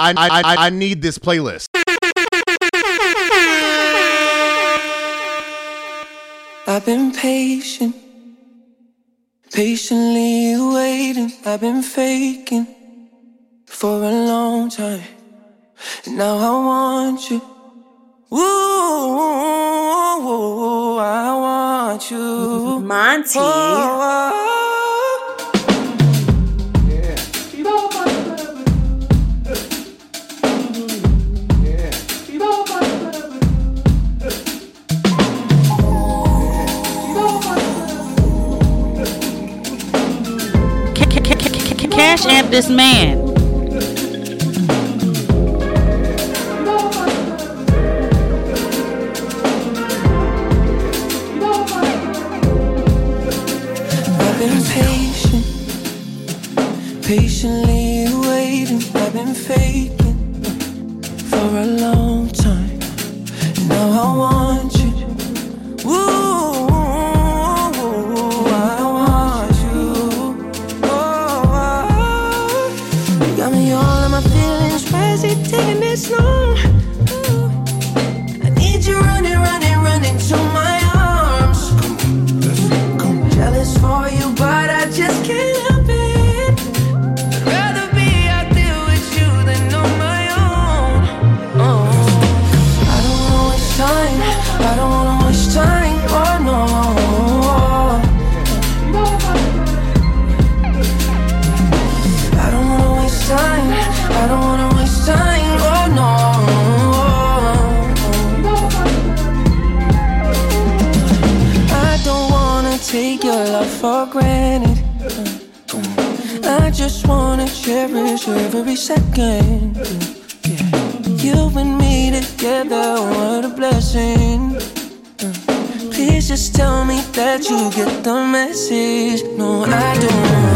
I, I, I need this playlist. I've been patient, patiently waiting. I've been faking for a long time. And now I want you. Ooh, I want you. Monty. Oh, oh, oh. Cash App this man. I've been patient, patiently waiting. I've been faking for a long time. Now I want. just wanna cherish every second. You and me together, what a blessing. Please just tell me that you get the message. No, I don't.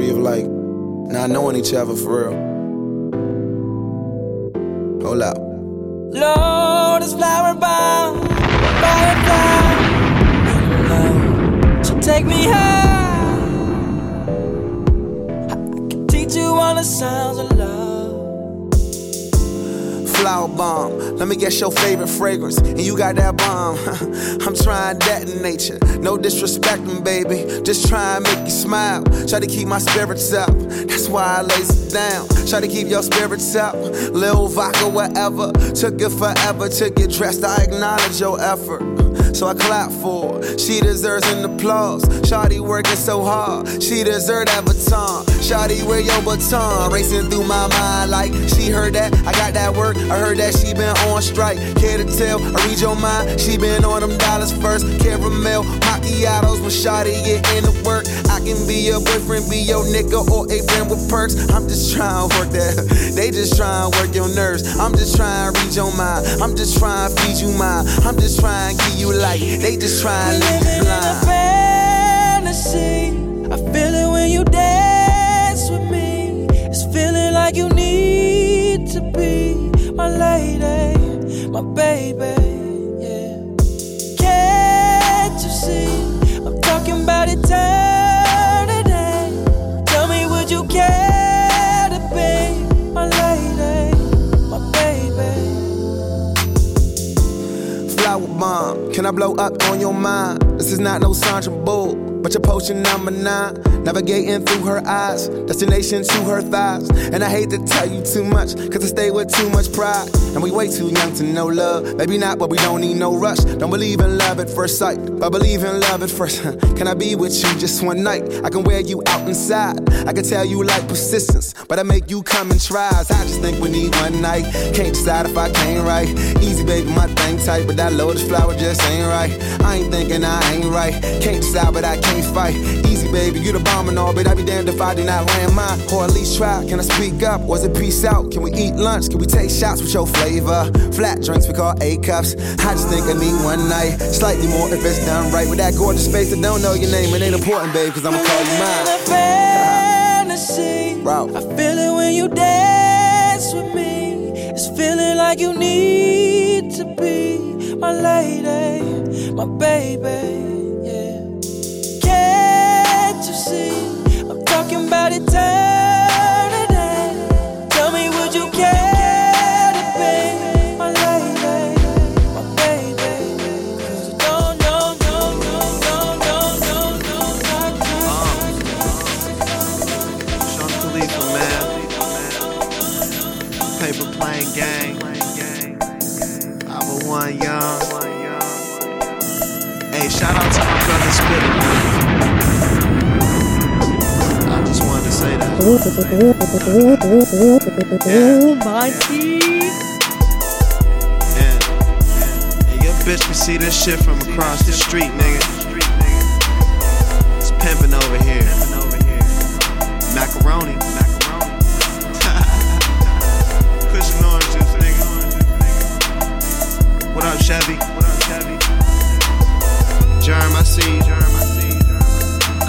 Luxury of like not knowing each other for real. Hold up. Lord is flower bound a cloud. Take me high. I can teach you all the sounds of love. Flower bomb. Let me guess your favorite fragrance. And you got that. I'm trying that in nature. No disrespecting, baby. Just try and make you smile. Try to keep my spirits up. That's why I it down. Try to keep your spirits up. Lil vodka, whatever. Took it forever to get dressed. I acknowledge your effort. So I clap for her. She deserves an applause. Shawty working so hard. She deserves that baton. Shawty, where your baton? Racing through my mind like she heard that. I got that work. I heard that she been on strike. Care to tell? I read your mind. She been on them dollars first. Caramel macchiatos when Shawty get into work. I can be your boyfriend, be your nigga, or a friend with perks. I'm just trying to work that. They just trying to work your nerves. I'm just trying to read your mind. I'm just trying to feed you mine. I'm just trying to give you light. They just trying to Living you in a fantasy. Like you need to be my lady, my baby. Yeah. Can't you see? I'm talking about eternity. Tell me, would you care to be my lady, my baby? Flower bomb, can I blow up on your mind? This is not no Sandra Bull, but your potion number nine. Navigating through her eyes, destination to her thighs. And I hate to tell you too much, cause I stay with too much pride. And we way too young to know love. Maybe not, but we don't need no rush. Don't believe in love at first sight, but believe in love at first. can I be with you just one night? I can wear you out inside. I can tell you like persistence, but I make you come and try. I just think we need one night. Can't decide if I can't right. Easy, baby, my thing tight, but that lotus flower just ain't right. I ain't thinking I ain't right. Can't decide, but I can't fight. Easy, baby, you the bomb and all, but I be damned if I do not land mine. Or at least try. Can I speak up? Was it peace out? Can we eat lunch? Can we take shots with your flavor? Flat drinks we call A cups. I just think I need one night. Slightly more if it's done right. With that gorgeous face, I don't know your name. It ain't important, babe, cause I'ma call you In a fantasy. I feel it when you dance with me. It's feeling like you need to be my lady, my baby. See? I'm talking about eternity. Tell me, would you care Monty. And, and your bitch can see this shit from across the street, nigga. It's pimping over here. Macaroni. Cushion orange juice, nigga. What up, Chevy? What up, Chevy? Germ, I see.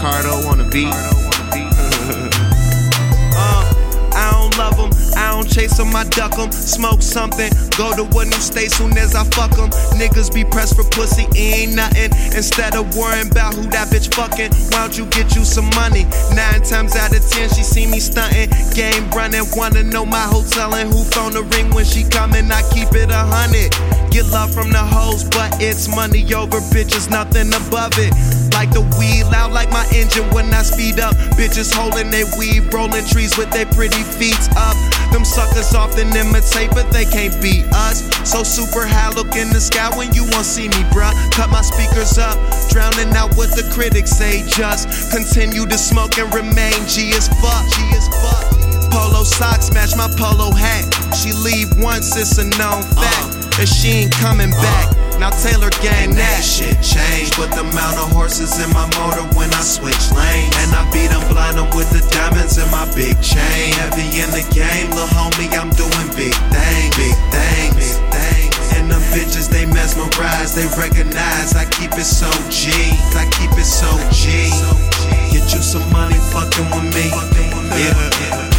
Cardo on the beat. Chase 'em, I duck 'em. Smoke something, go to a new state soon as I fuck 'em. Niggas be pressed for pussy, ain't nothing. Instead of worrying about who that bitch fucking, why don't you get you some money? Nine times out of ten, she see me stunting. Game running, wanna know my hotel and who phone the ring when she coming. I keep it a hundred. Get love from the hoes, but it's money over bitches, nothing above it. Like the weed, loud like my engine when I speed up. Bitches holding they weed, rolling trees with their pretty feet up. Them suckers often imitate, but they can't beat us. So super high, look in the sky when you won't see me, bruh. Cut my speakers up, drowning out what the critics say. Just continue to smoke and remain G as fuck. G as fuck. Polo socks match my polo hat. She leave once, it's a known fact. Uh. That she ain't coming back. Uh. Now Taylor gang that shit changed. But the amount of horses in my motor when I switch lanes. And I beat them blind 'em with the diamonds in my big chain. Heavy in the game, lil' homie, I'm doing big things, big things, big things. And them bitches, they mesmerize, they recognize. I keep it so G, I keep it so G. Get you some money fucking with me. Yeah,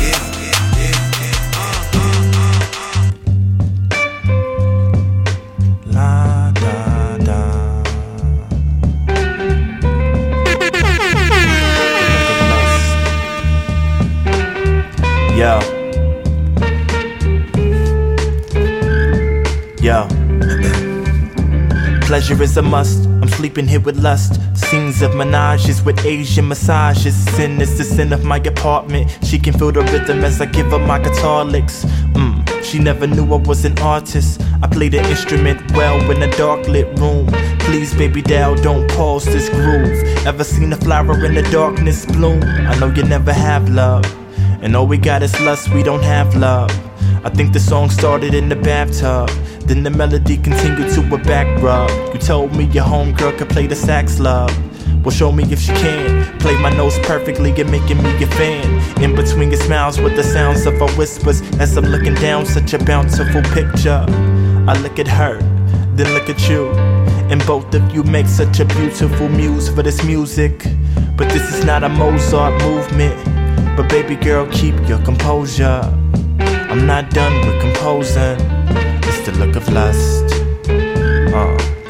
Pleasure is a must. I'm sleeping here with lust. Scenes of menages with Asian massages. Sin is the sin of my apartment. She can feel the rhythm as I give her my guitar licks. Mm. She never knew I was an artist. I play the instrument well in a dark lit room. Please, baby doll, don't pause this groove. Ever seen a flower in the darkness bloom? I know you never have love. And all we got is lust, we don't have love. I think the song started in the bathtub. Then the melody continued to a back rub. You told me your homegirl could play the sax, love. Well, show me if she can. Play my notes perfectly and making me a fan. In between your smiles with the sounds of our whispers. As I'm looking down, such a bountiful picture. I look at her, then look at you. And both of you make such a beautiful muse for this music. But this is not a Mozart movement. But baby girl, keep your composure. I'm not done with composing. The look of lust. Uh.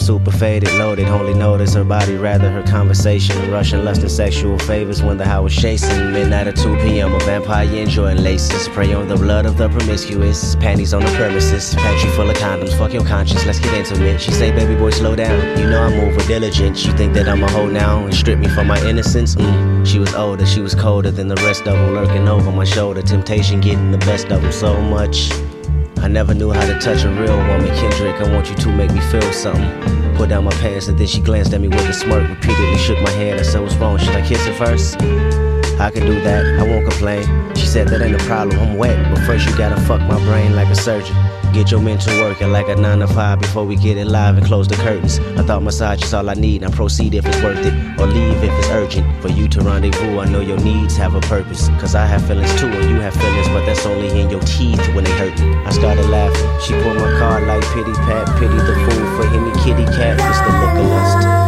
Super faded, loaded. Only notice her body, rather her conversation. Russian lust and sexual favors. Wonder how it's chasing. Midnight at 2 p.m. A vampire enjoying laces. Prey on the blood of the promiscuous. Panties on the premises. Pantry full of condoms. Fuck your conscience. Let's get intimate. She say, baby boy, slow down. You know I'm with diligence. You think that I'm a hoe now and strip me from my innocence? Mm. She was older. She was colder than the rest of them. Lurking over my shoulder. Temptation getting the best of them so much. I never knew how to touch a real woman, Kendrick. I want you to make me feel something. Put down my pants and then she glanced at me with a smirk. Repeatedly shook my head. I said, What's wrong? Should I kiss her first? I can do that. I won't complain. She said that ain't a problem. I'm wet, but first you gotta fuck my brain like a surgeon. Get your mental working like a nine to five before we get it live and close the curtains. I thought massage is all I need. Now proceed if it's worth it, or leave if it's urgent. For you to rendezvous, I know your needs have a purpose. Cause I have feelings too, and you have feelings, but that's only in your teeth when they hurt me. I started laughing. She pulled my card like pity pat, pity the fool for any kitty cat. It's the look of lust.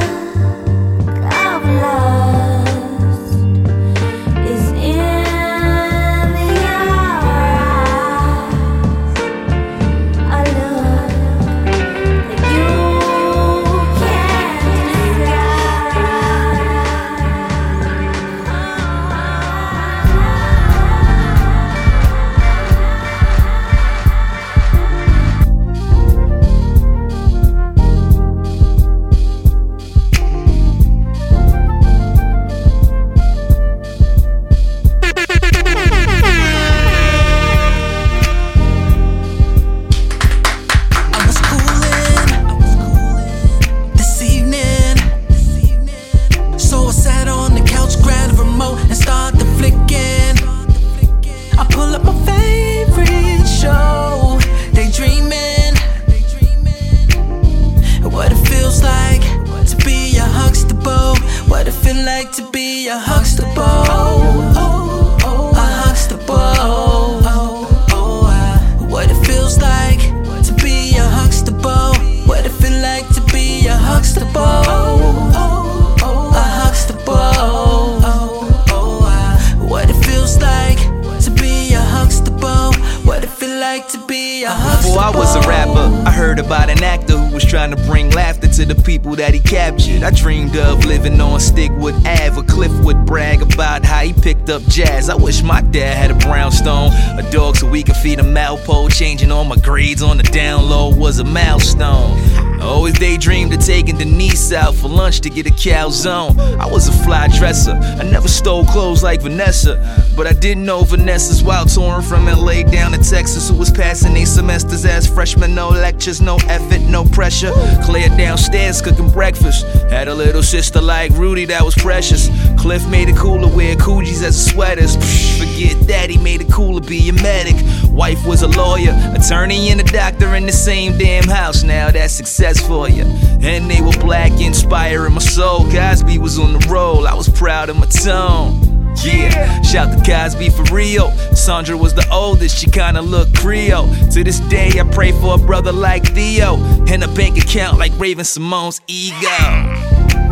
Out for lunch to get a calzone. I was a fly dresser. I never stole clothes like Vanessa, but I didn't know Vanessa's wild touring from LA down to Texas, who was passing eight semesters as freshmen. No lectures, no effort, no pressure. Claire downstairs cooking breakfast. Had a little sister like Rudy that was precious. Cliff made it cooler wear Coogis as sweaters. Forget that, he made it cooler be a medic. Wife was a lawyer, attorney and a doctor in the same damn house. Now that's success for you. And they were black, inspiring my soul. Cosby was on the roll, I was proud of my tone. Yeah, shout to Cosby for real. Sandra was the oldest, she kinda looked Creole. To this day, I pray for a brother like Theo and a bank account like Raven-Symoné's ego.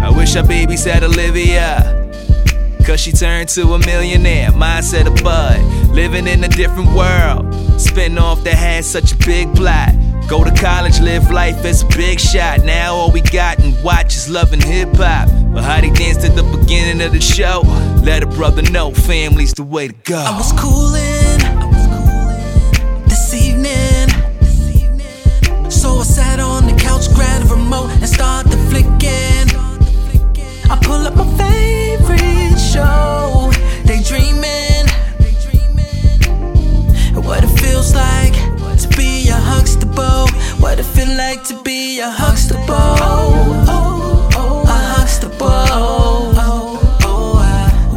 I wish I babysat Olivia. Cause she turned to a millionaire, mindset of bud, living in a different world. Spin off that had such a big plot. Go to college, live life as a big shot. Now all we got and watch is loving hip hop. But how they danced at the beginning of the show, let a brother know family's the way to go. I was coolin' i this evening. So I sat on the couch, grabbed a remote, and started flicking. I pull up my favorite show, it feel like to be a Huxtable. A Huxtable.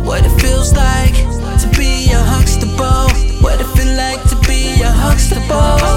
What it feels like to be a Huxtable. What it feel like to be a Huxtable.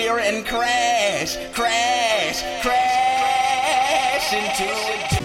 Mirror and crash, crash, crash into it.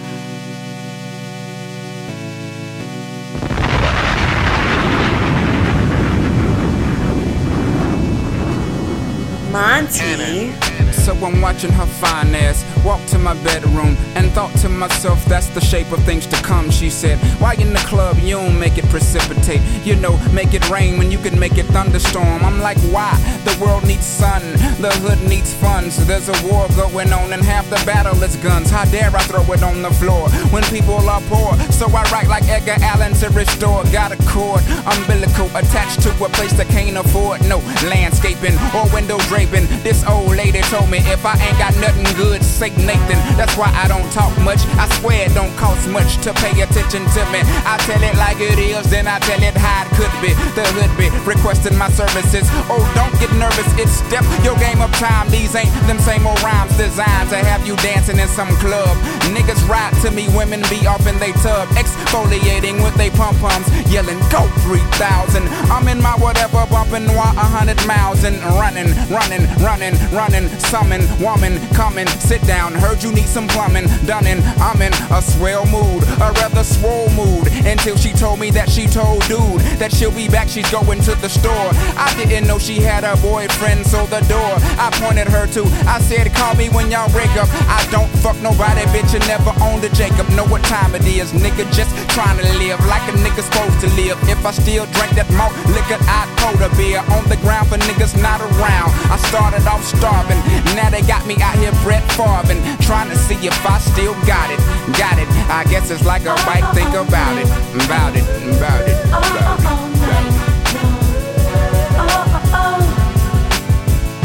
Monty. So I'm watching her fine ass walk to my bedroom and thought to myself, that's the shape of things to come. She said, Why in the club you don't make it precipitate? You know, make it rain when you can make it thunderstorm. I'm like, Why? The world needs sun, the hood needs funds. There's a war going on and half the battle is guns. How dare I throw it on the floor when people are poor? So I write like Edgar Allan to restore. Got a cord, umbilical attached to a place that can't afford no landscaping or window draping. This old lady told told me if I ain't got nothing good, say Nathan. That's why I don't talk much. I swear it don't cost much to pay attention to me. I tell it like it is, then I tell it how it could be. The hood be requesting my services. Oh, don't get nervous, it's step your game up time. These ain't them same old rhymes designed to have you dancing in some club. Niggas ride to me, women be off in they tub, exfoliating with they pom poms, yelling go 3000. I'm in my whatever, bumping a hundred miles and running, running, running, running. Summon, woman, coming, sit down. Heard you need some plumbing, done in. I'm in a swell mood, a rather swole mood. Until she told me that she told dude that she'll be back, she's going to the store. I didn't know she had a boyfriend, so the door I pointed her to. I said, call me when y'all break up. I don't fuck nobody, bitch, and never owned a Jacob. Know what time it is, nigga, just trying to live like a nigga supposed to live. If I still drank that malt liquor, I'd pour the beer on the ground for niggas not around. I started off starving, now they got me out here Brett Farvin, trying to see if I still got it. Got it, I guess it's like a bike, think about it, about it, about it, about it.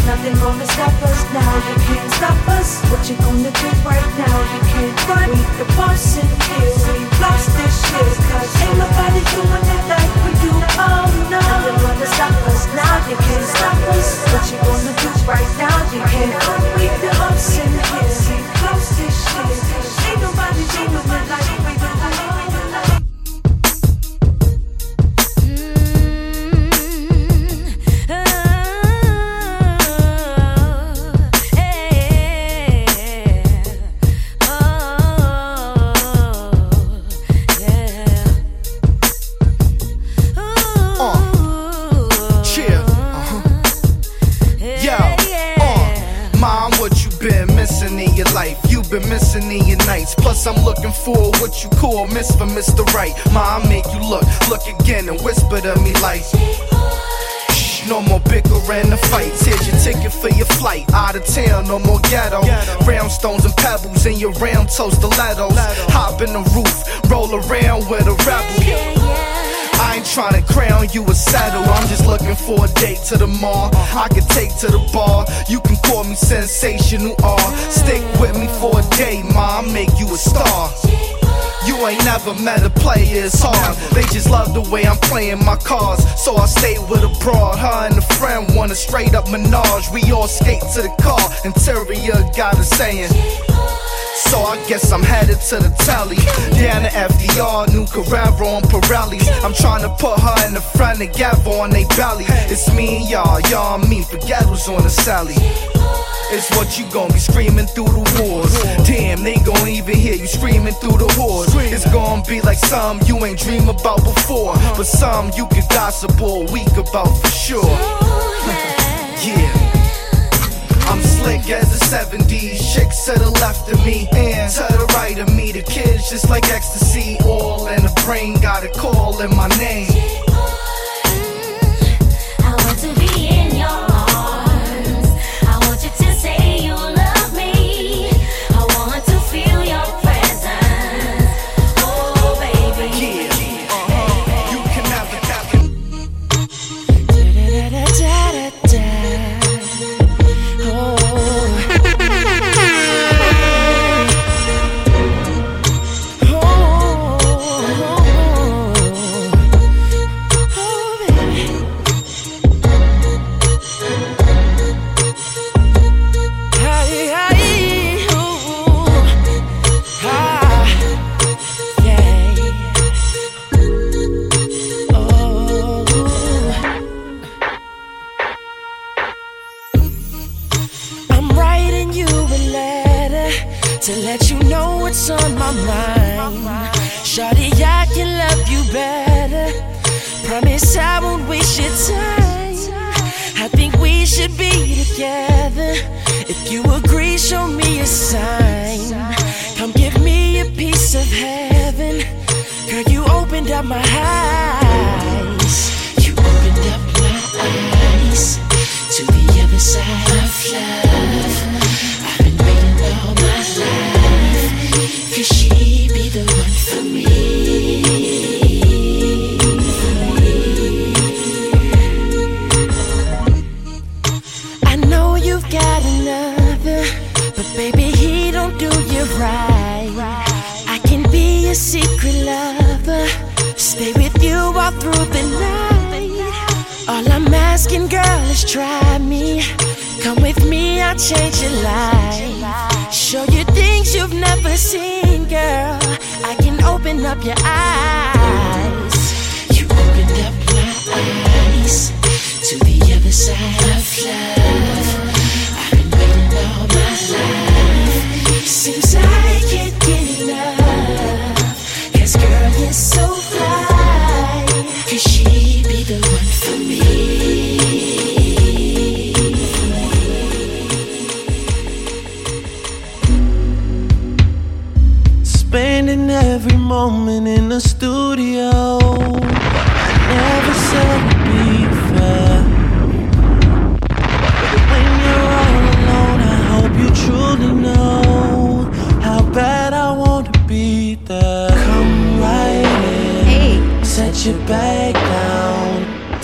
Nothing gonna stop us now, you can't stop us. What you gonna do right now? You can't run. We the boss in here, we lost this shit. Cause ain't nobody doing it like we do. Date to the mall. I can take to the bar. You can call me sensational R. Stick with me for a day, ma. I'll make you a star. You ain't never met a player as hard. They just love the way I'm playing my cards. So I stay with a broad. Her and a friend want a straight up menage. We all skate to the car. Interior got a saying. So I guess I'm headed to the telly. Down to FDR, New Carrera on Pirellis. I'm trying to put her in the front and Gavo on they belly. It's me and y'all, y'all and me. Forget who's on the Sally. It's what you gon' be screaming through the wars. Damn, they gon' even hear you screaming through the hordes. It's gon' be like some you ain't dream about before, but some you could gossip all week about for sure. Oh, yeah. Slick as the 70s. Chicks to the left of me and to the right of me. The kids just like ecstasy. All in the brain, got a call in my name.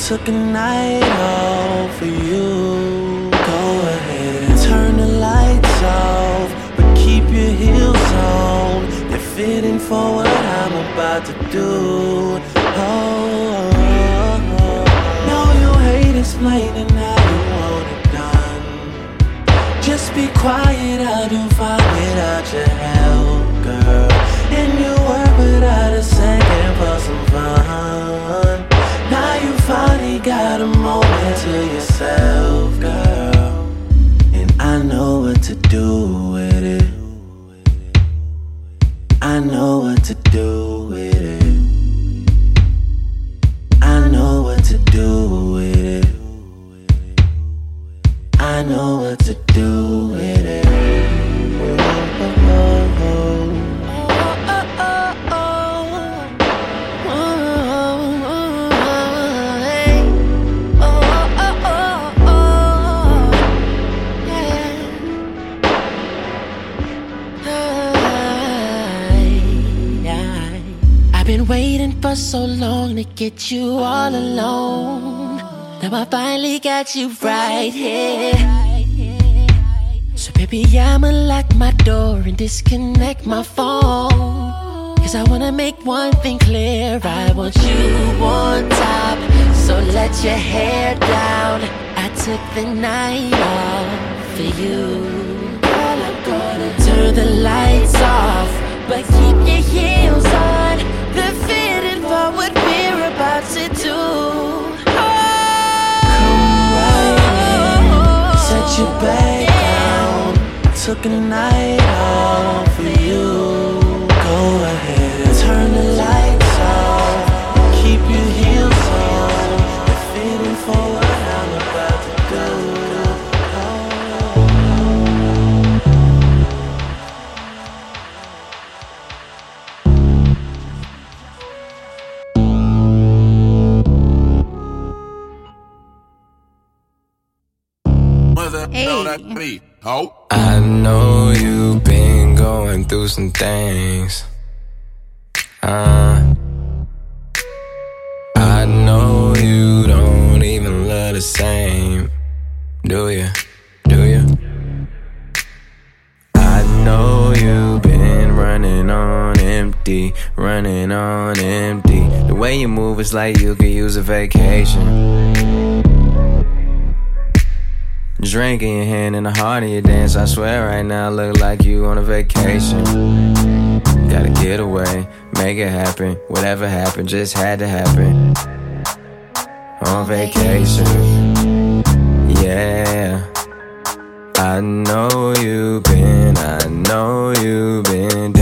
Took a night off for you. Go ahead. Turn the lights off. But keep your heels on. They're fitting for what I'm about to do. Oh, oh, oh. No, you hate explaining how you want it done. Just be quiet, I'll do fine without your help, girl. And you work without a second for some fun. You got a moment to yourself, girl. And I know what to do with it. I know what to do with it. I know what to do with it. I know what to do with it. For so long to get you all alone. Now I finally got you right here. So baby, I'ma lock my door and disconnect my phone. Cause I wanna make one thing clear. I want you on top. So let your hair down. I took the night off for you. Girl, I'm gonna turn the lights off. But keep your heels on. They're Took a night off for you. Go ahead. Turn the lights Mother, know me. Ho. I know you've been going through some things. Uh, I know you don't even love the same. Do you? Do you? I know you've been running on empty, running on empty. The way you move is like you could use a vacation. Drink in your hand and the heart of your dance. I swear right now, look like you on a vacation. Gotta get away, make it happen. Whatever happened, just had to happen. On vacation, yeah. I know you've been, I know you've been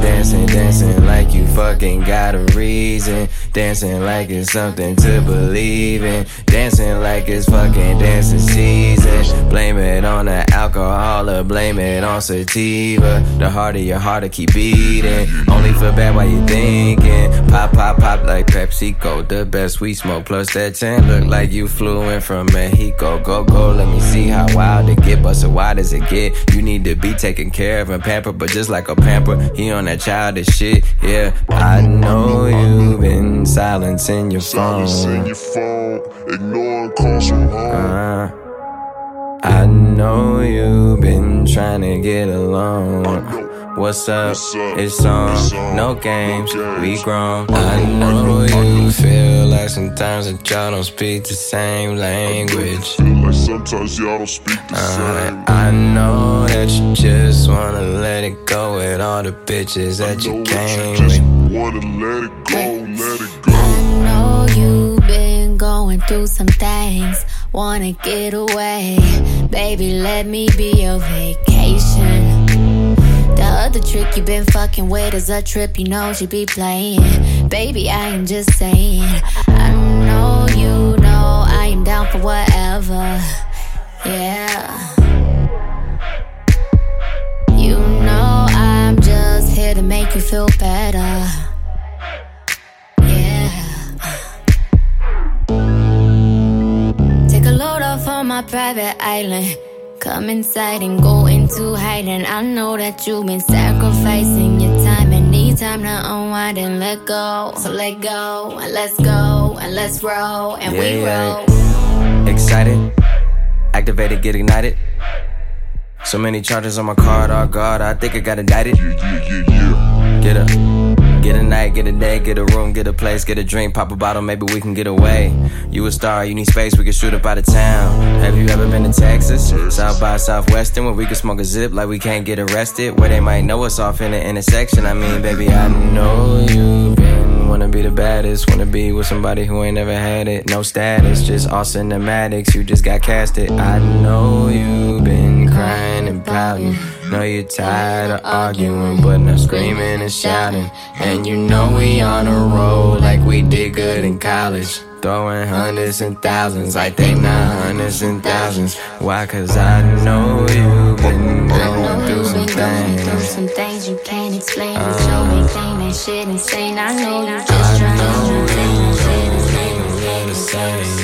dancing, dancing, like you fucking got a reason. Dancing like it's something to believe in. Dancing like it's fucking dancing season. Blame it on the alcohol or blame it on sativa. The harder your heart to keep beating. Only feel bad while you thinking. Pop, pop, pop like PepsiCo. The best we smoke. Plus that 10 look like you flew in from Mexico. Go, go, let me see how wild it get. But so why does it get? You need to be taken care of and pampered. But just like a pamper, he on that childish shit. Yeah, I know you've been silencing your phone. Ignoring calls from home. Uh, I know you've been trying to get along. What's up? It's on. No games. We grown. I know you feel like sometimes that y'all don't speak the same language. Like sometimes y'all don't speak the Uh, I know that you just wanna let it go with all the bitches that you came with. Wanna let it go, let it I know you've been going through some things. Wanna get away. Baby, let me be your vacation. The other trick you been fucking with is a trip you know she be playing. Baby, I am just saying. I know you know I am down for whatever. Yeah. You know I'm just here to make you feel better. Yeah. Take a load off on my private island. Come inside and go into hiding. I know that you've been sacrificing your time and need time to unwind and let go. So let go and let's go and let's roll and we roll. yeah. Excited, activated, get ignited. So many charges on my card, oh god, I think I got indicted. Yeah, Get a, get a night, get a day, get a room, get a place, get a drink, pop a bottle, maybe we can get away. You a star, you need space, we can shoot up out of town. Have you ever been to Texas? South by Southwestern, where we can smoke a zip like we can't get arrested. Where they might know us off in the intersection. I mean, baby, I know you been wanna be the baddest, wanna be with somebody who ain't never had it. No status, just all cinematics. You just got casted. I know you've been crying and pouting. Know you're tired of arguing, but not screaming and shouting. And you know we on a roll like we did good in college. Throwing hundreds and thousands, I think not hundreds and thousands. Why? Cause I know you've been going through some Through things. some things you can't explain. It's uh, your main thing, that shit insane. I know you just trying to maintain that shit insane. the same.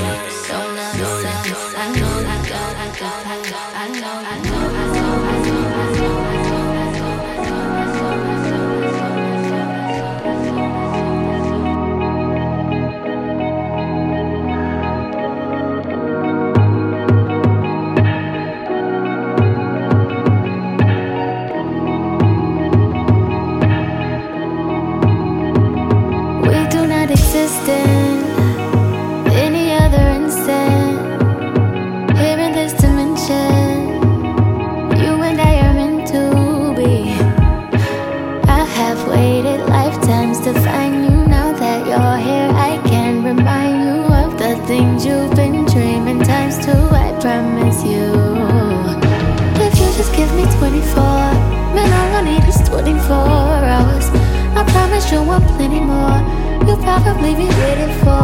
You'll probably be waiting forever.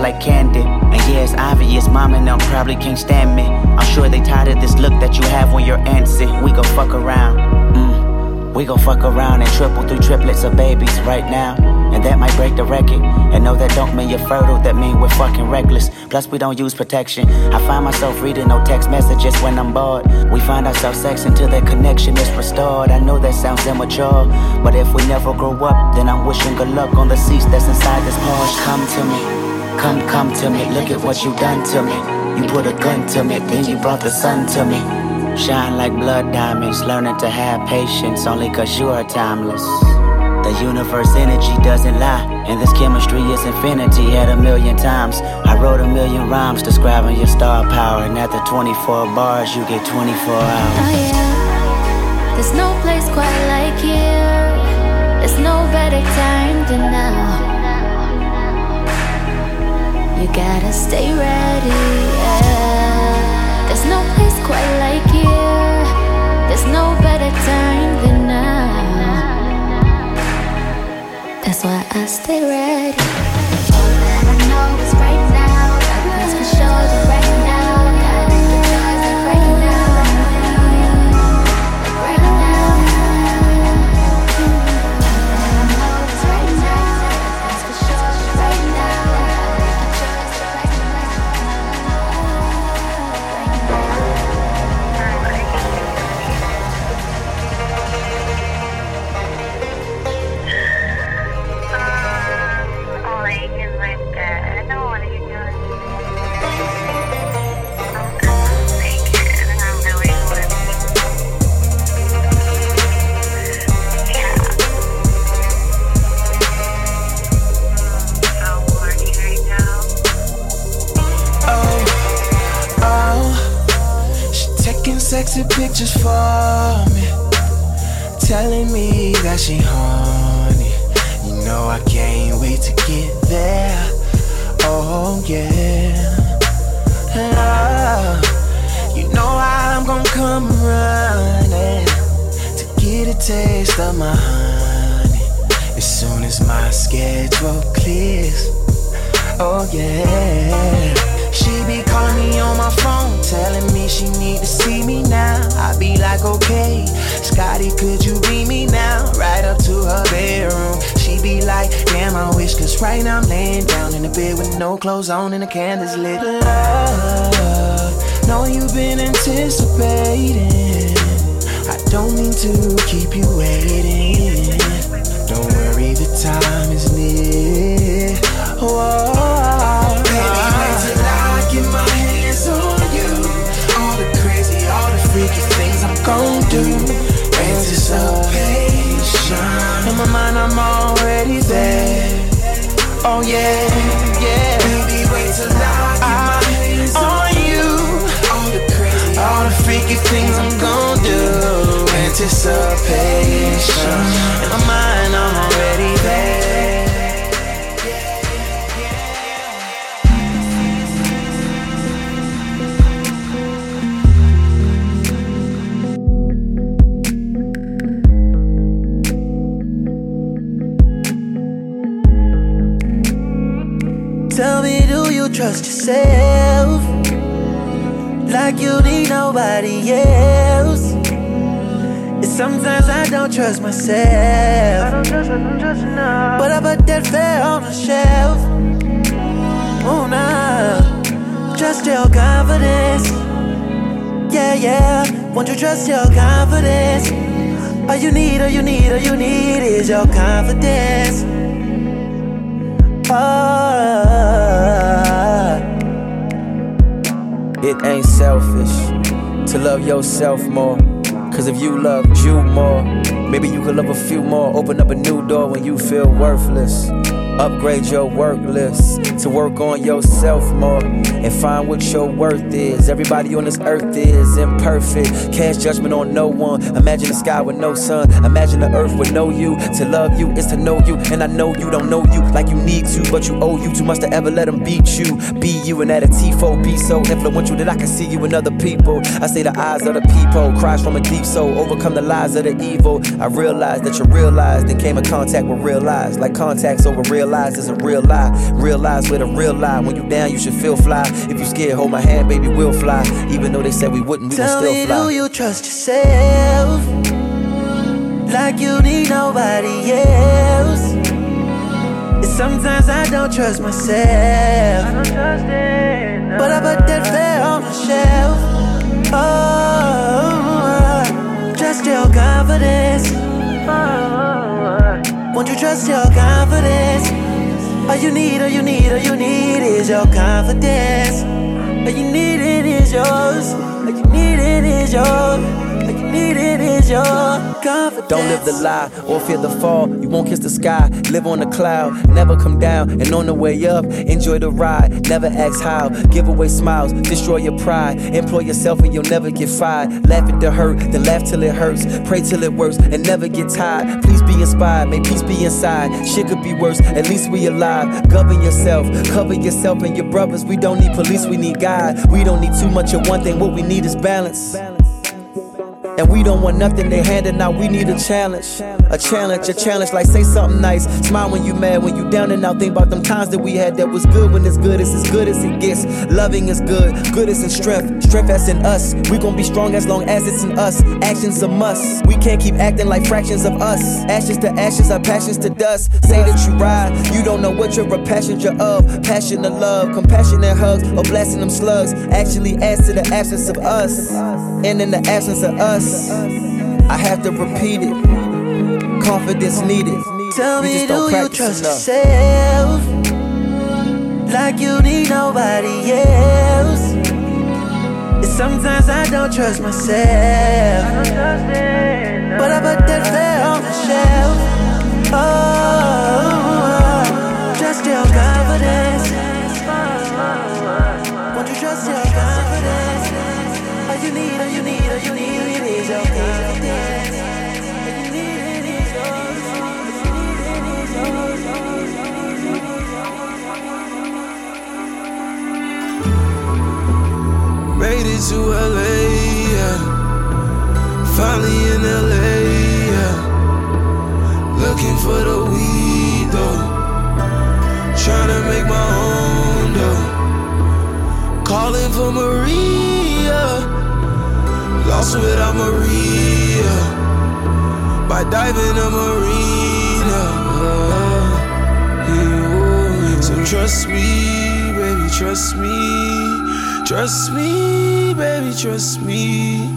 Like candy. And yeah, it's obvious, mom and them probably can't stand me. I'm sure they tired of this look that you have when you're antsy. We gon' fuck around. Mm. We gon' fuck around and triple through triplets of babies right now. And that might break the record. And no, that don't mean you're fertile, that mean we're fucking reckless. Plus, we don't use protection. I find myself reading no text messages when I'm bored. We find ourselves sex until that connection is restored. I know that sounds immature, but if we never grow up, then I'm wishing good luck on the seats that's inside this Porsche. Come to me, come, come to me. Look at what you done to me. You put a gun to me, then you brought the sun to me. Shine like blood diamonds, learning to have patience only cause you are timeless. The universe energy doesn't lie, and this chemistry is infinity at a million times. I wrote a million rhymes describing your star power, and after 24 bars, you get 24 hours. Oh yeah. There's no place quite like here. There's no better time than now. Gotta stay ready. Yeah. There's no place quite like here. There's no better time than now. That's why I stay ready. All that I know is right trust yourself? Like you need nobody else. And sometimes I don't trust myself. I don't trust, I don't trust no. But I put that fair on the shelf. Oh nah. Trust your confidence. Yeah, yeah. Won't you trust your confidence? All you need, all you need, all you need is your confidence. Ah. It ain't selfish to love yourself more. Cause if you loved you more, maybe you could love a few more. Open up a new door when you feel worthless. Upgrade your work list to work on yourself more and find what your worth is. Everybody on this earth is imperfect. Cast judgment on no one. Imagine the sky with no sun. Imagine the earth with no you. To love you is to know you. And I know you don't know you like you need to, but you owe you too much to ever let them beat you. Be you and that a T4 be so influential that I can see you in other people. I say the eyes of the people, cries from a deep soul, overcome the lies of the evil. I realized that you realized, then came in contact with real lies. Like contacts over real lies is a real lie. Realize with a real lie. When you down, you should feel fly. If you scared, hold my hand, baby, we'll fly. Even though they said we wouldn't, we will Tell still me, fly. do you trust yourself? Like you need nobody else. And sometimes I don't trust myself. I don't trust it. But I put that fair on the shelf. Oh, trust your confidence. Oh, oh, oh. Won't you trust your confidence? All you need, all you need, all you need is your confidence. All you need it is yours. All you need it is yours. Needed is your confidence. Don't live the lie or fear the fall. You won't kiss the sky. Live on the cloud. Never come down. And on the way up, enjoy the ride. Never ask how. Give away smiles. Destroy your pride. Employ yourself and you'll never get fired. Laugh at the hurt, then laugh till it hurts. Pray till it works and never get tired. Please be inspired. May peace be inside. Shit could be worse. At least we alive. Govern yourself. Cover yourself and your brothers. We don't need police. We need God. We don't need too much of one thing. What we need is balance. And we don't want nothing they handing out, we need a challenge. A challenge, a challenge, like say something nice. Smile when you mad, when you down and out. Think about them times that we had that was good when it's good, it's as good as it gets. Loving is good, good is in strength, strength that's in us. We gon' be strong as long as it's in us. Actions a must. We can't keep acting like fractions of us. Ashes to ashes, our passions to dust. Say that you ride, you don't know what you're a passenger of. Passion to love, compassionate hugs, or blasting them slugs. Actually adds to the absence of us. And in the absence of us, I have to repeat it. Confidence needed. Tell me, don't you trust enough. yourself? Like you need nobody else. And sometimes I don't trust myself. But I put that fair on the shelf. Oh, trust your confidence. To LA, yeah. Finally in LA, yeah. Looking for the weed, though. Trying to make my own, though. Calling for Maria. Lost without Maria. By diving a marina. So trust me, baby, trust me. Trust me, baby, trust me.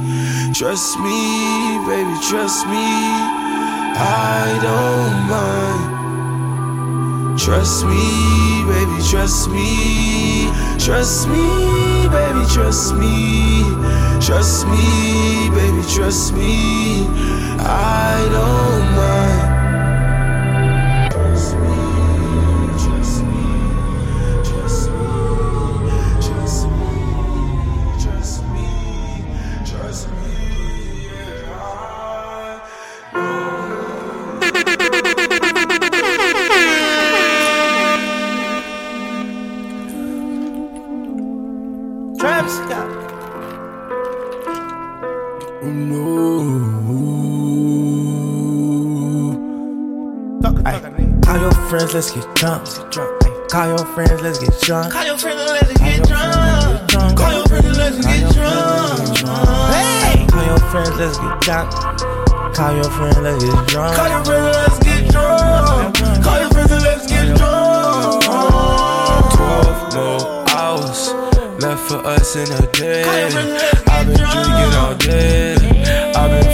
Trust me, baby, trust me. I don't mind. Trust me, baby, trust me. Trust me, baby, trust me. Trust me, baby, trust me. I don't friends, let's get drunk. Call your friends, let's get drunk. Call your friends let's get drunk. Call your friends let's get drunk. Hey! Call your friends, let's get drunk. Call your friends, let's get drunk. Call your friends let's get drunk. Call your friends let's get drunk. 12 more hours left for us in a day. I've been drinking all day. I've been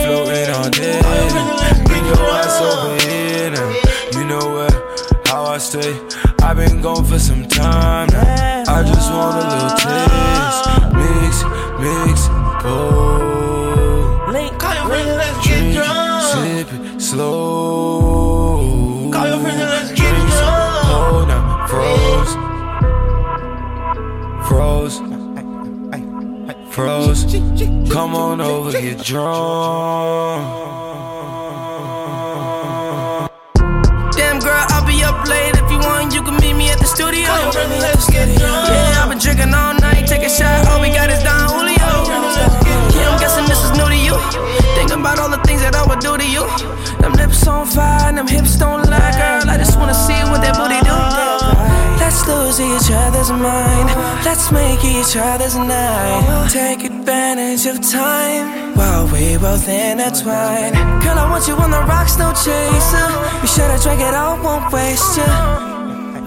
stay. I've been gone for some time now. I just want a little taste. Mix, mix, go. Link, Call your friends and let's get drunk. Sip it slow. Call your friends let's get drunk. cold now, froze. Froze. Froze. Come on over, get drunk. Let's make each other's night. Take advantage of time while we both intertwine. Girl, I want you on the rocks, no chaser. Be sure to drink it all, won't waste ya.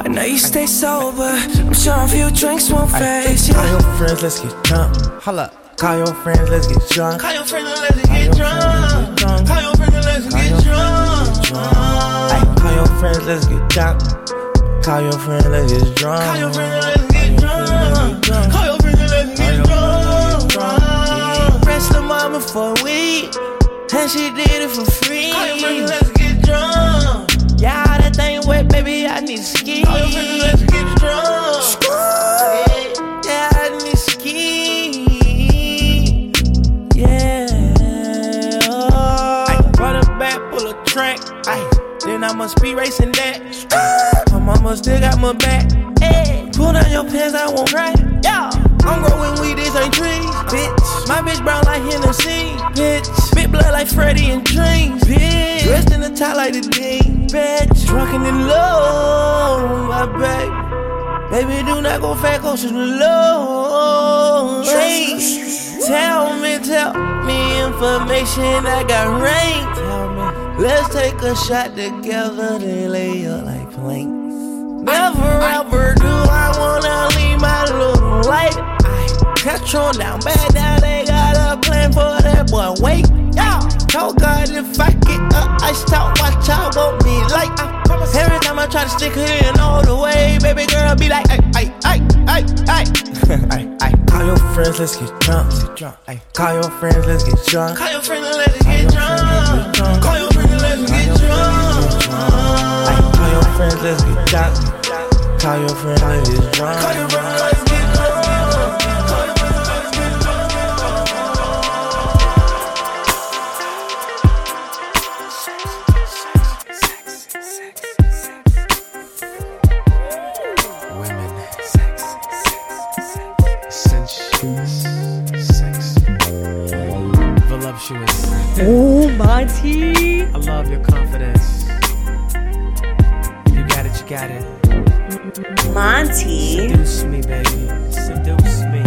I know you stay sober. I'm sure a few drinks won't phase Call you. your friends, let's get drunk. Holla. Call your friends, let's get drunk. Call your friends let's get drunk. Call your friends let's get drunk. Call your friends, let's get drunk. Call your friends, let's get drunk. Call your friends let's get drunk. Summer for a week. And she did it for free. Call your friends, let's get drunk. Yeah, that thing wet, baby, I need ski. Call your friends, let's get drunk. Yeah, I need ski. Yeah. I run it back, pull a track. Ay, then I must be racing that. My mama still got my back. Hey, pull down your pants, I won't cry. Yeah, I'm growing weed, these ain't trees, bitch. My bitch brown like Hennessy, bitch. Big blood like Freddy and Dreams, bitch. Dressed in the top like the Dean, bitch. Drunken in love, my baby. Baby, do not go fat, to the low. Hey, tell me, tell me information. I got rain. Tell me, let's take a shot together. They lay up like planks. Never ever do I wanna leave my little light. Catch on down, bad down. They got a plan for that boy. Wait, yeah. Oh God, if I get up, I stop. Watch out, won't be like. Every time I try to stick her in all the way, baby girl be like, ay, ay, ay, ay, ay. ay. Call your friends, let's get drunk. Get drunk. Ay. Call your friends, let's get drunk. Call your friends, let's get drunk. Call your friends, let's get drunk. Call your friends, let's get drunk. Call your friends, let's get drunk. Call your friends, let's get sensuous, Oh, Monty. I love your confidence. You got it, you got it. Monty. Seduce me, baby. Seduce me.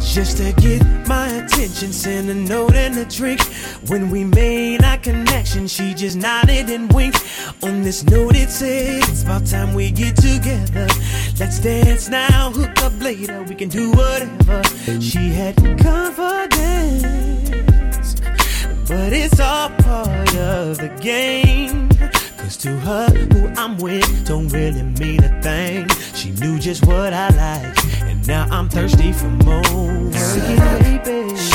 Just to get my attention, send a note and a drink. When we made our connection, she just nodded and winked. On this note, it said, It's about time we get together. Let's dance now, hook up later, we can do whatever. She had confidence, but it's all part of the game. Cause to her, who I'm with don't really mean a thing. She knew just what I like, and now I'm thirsty for more. Baby.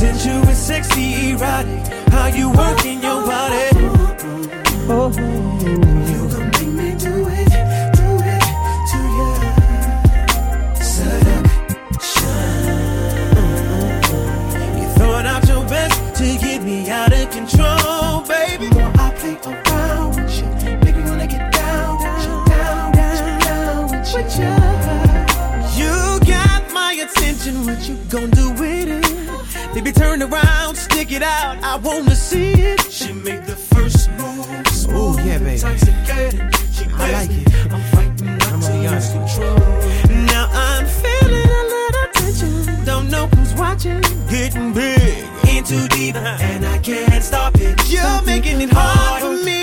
Sensuous, sexy, erotic. How you working your body? Oh, you gon' make me do it, do it to ya. Seduction. You throwing out your best to get me out of control, baby. More I play around with you, wanna get down, down, down, down, with you. You got my attention, what you gon' do? Baby, turn around, stick it out, I wanna see it. She make the first move. Oh yeah, baby. Intoxicated. She I like it. I'm fighting not to lose control. Now I'm feeling a little tension. Don't know who's watching. Getting big, in too deep, uh-huh. and I can't stop it. You're making it hard for me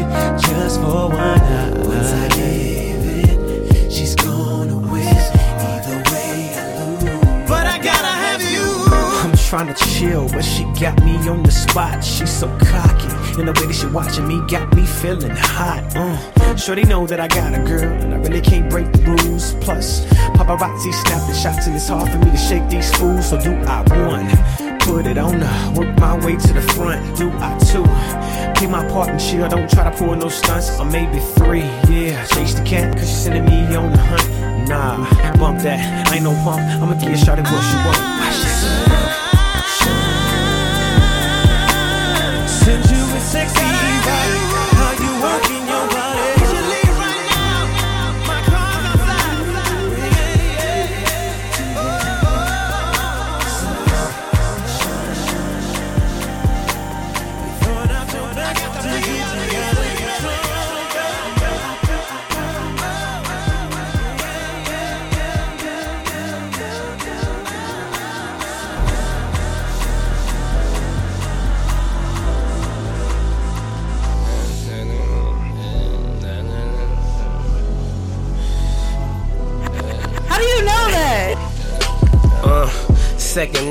it just for one night? Once I gave it, she's gonna win. Either way, I lose. But I gotta have you. I'm trying to chill, but she got me on the spot. She's so cocky. And the way that she watching me got me feeling hot. Uh. Sure they know that I got a girl, and I really can't break the rules. Plus, paparazzi snapping shots, and it's hard for me to shake these fools. So do I one? Put it on her, work my way to the front. Do I two? Keep my partnership. Don't try to pull no stunts, or maybe three. Yeah, chase the cat, cause she sending me on the hunt. Nah, bump that. I ain't no pump. I'ma get shot at what she want.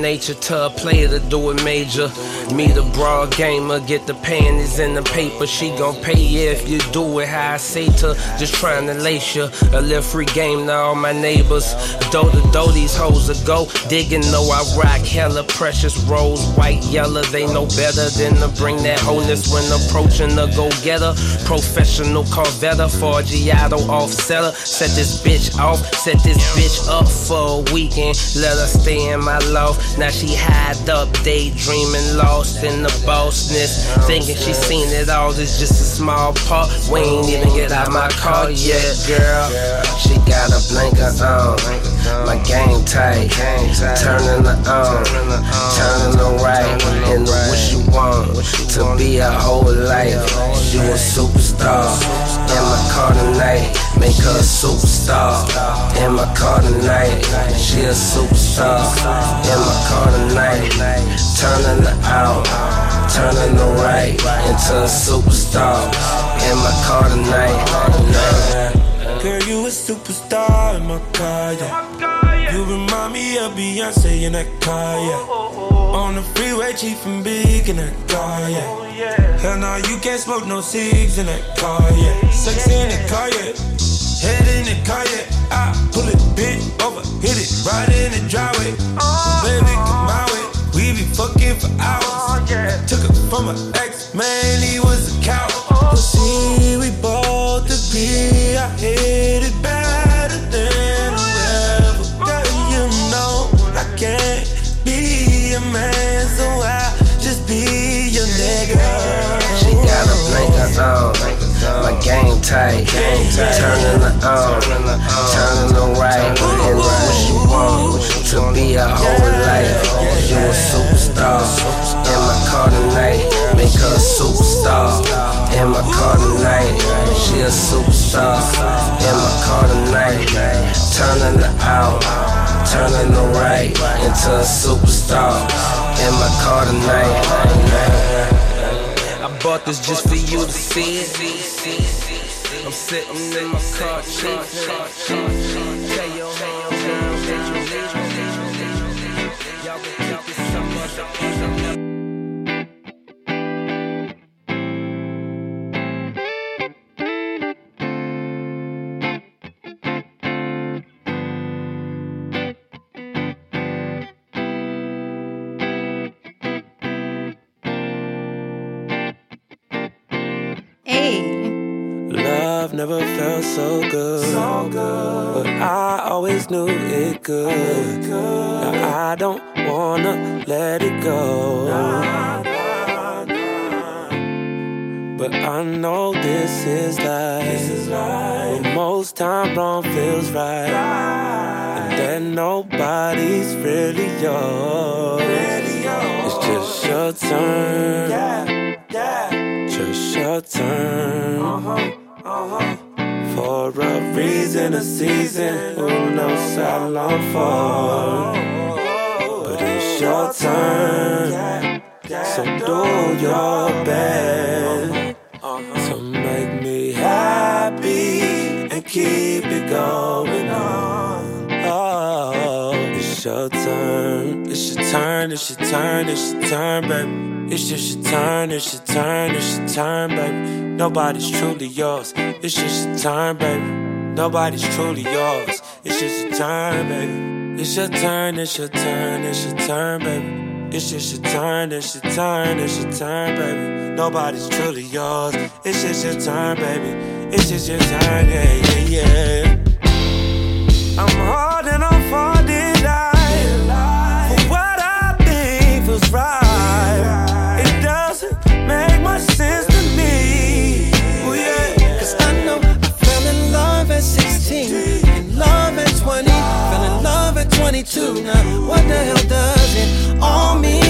Nature to a player to do it major. Me the broad gamer, get the panties in the paper. She gon' pay you if you do it how I say to. Just trying to lace you. A little free game to all my neighbors. Dough to dough, these hoes a go. Digging though I rock hella precious rose, white, yellow. They know better than to bring that wholeness when approaching the go getter. Professional Corvetta Giotto offsetter. Set this bitch off, set this bitch up for a weekend. Let her stay in my loft. Now she hide up, daydreaming, lost in the bossness. Thinking she seen it all, it's just a small part. We ain't even get out my car yet, girl. She got a blinker on, my game tight. Turning the on, turning the right. And what you want to be a whole life. You a superstar. In my car tonight, make her a superstar. In my car tonight, she a superstar. In my car tonight, turning the out, turning the right into a superstar. In my car tonight. Girl, you a superstar in my car, yeah. You remind me of Beyonce in that car, yeah. Oh, oh, oh. On the freeway, cheap and big in that car, yeah. Hell no, you can't smoke no cigs in that car, yeah. Sex in the car, yeah. Head in the car, yeah. I pull it, bit over, hit it, right in the driveway. Baby, come my way. We be fucking for hours. Took it from an ex, man, he was a coward. See, we both agree. I hate it better my game tight. Turning the on, turning the right. And what you want to be a whole life. You a superstar. In my car tonight, make her a superstar. In my car tonight, she a superstar. In my car tonight, turning the out, turning the right into a superstar. In my car tonight. Bought this just for you to see it. I'm sitting in my car. Tell your that you leaving. Y'all can keep it some never felt so good. But I always knew it could. Now I don't wanna let it go. But I know this is life. But most time wrong feels right. And then nobody's really yours. It's just your turn. Yeah, yeah. Just your turn. Uh-huh. For a reason, a season, who knows how long for? But it's your turn. So do your best to make me happy and keep it going it's your turn. It's your turn. It's your turn. It's your turn, baby. It's just your turn. It's your turn. It's your turn, baby. Nobody's truly yours. It's just your turn, baby. Nobody's truly yours. It's just your turn, baby. It's your turn. It's your turn. It's your turn, baby. It's just your turn. It's your turn. It's your turn, baby. Nobody's truly yours. It's just your turn, baby. It's just your turn, yeah, yeah, yeah. I'm holding on. 22 now. What the hell does it all mean?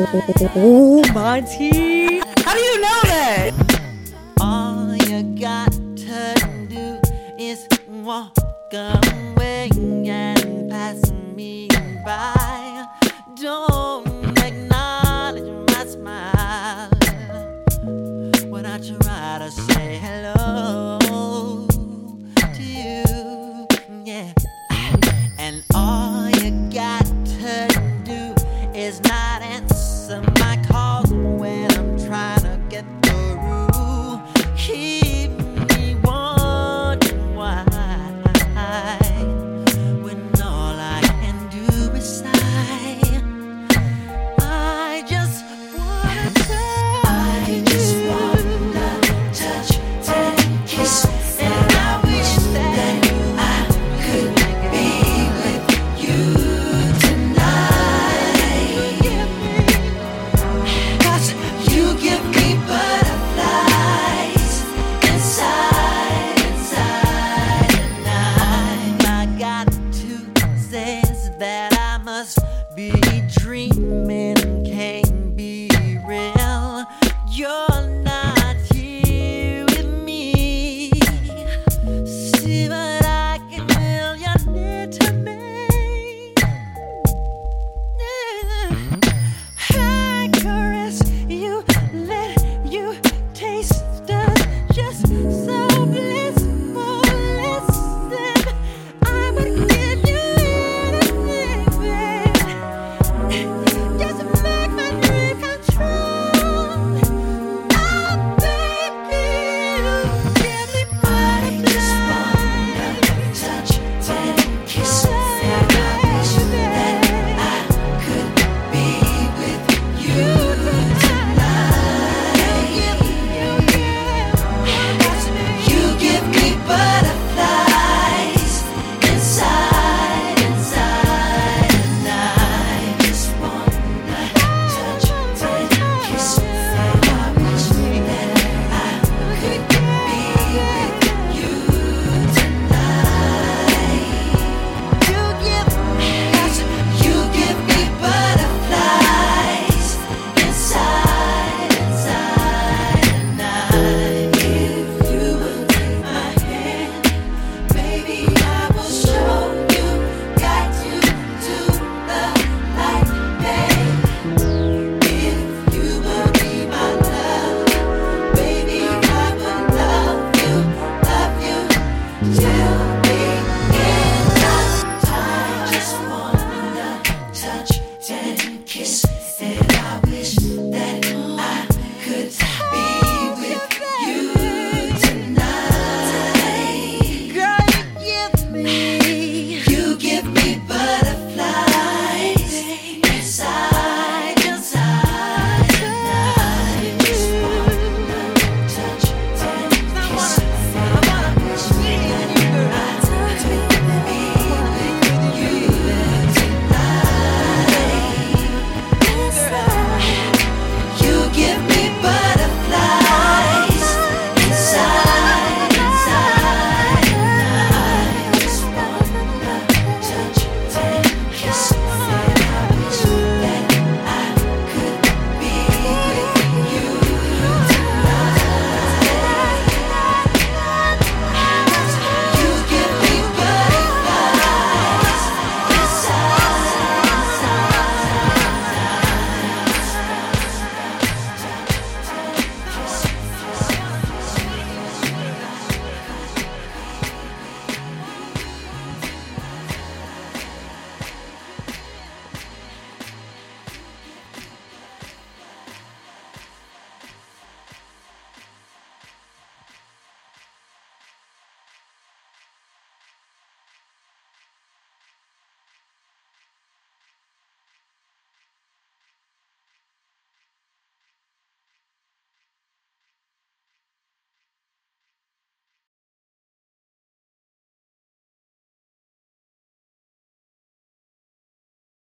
Oh, Monty. How do you know that? All you got to do is walk away and pass me by. Don't acknowledge my smile when I try to say hello.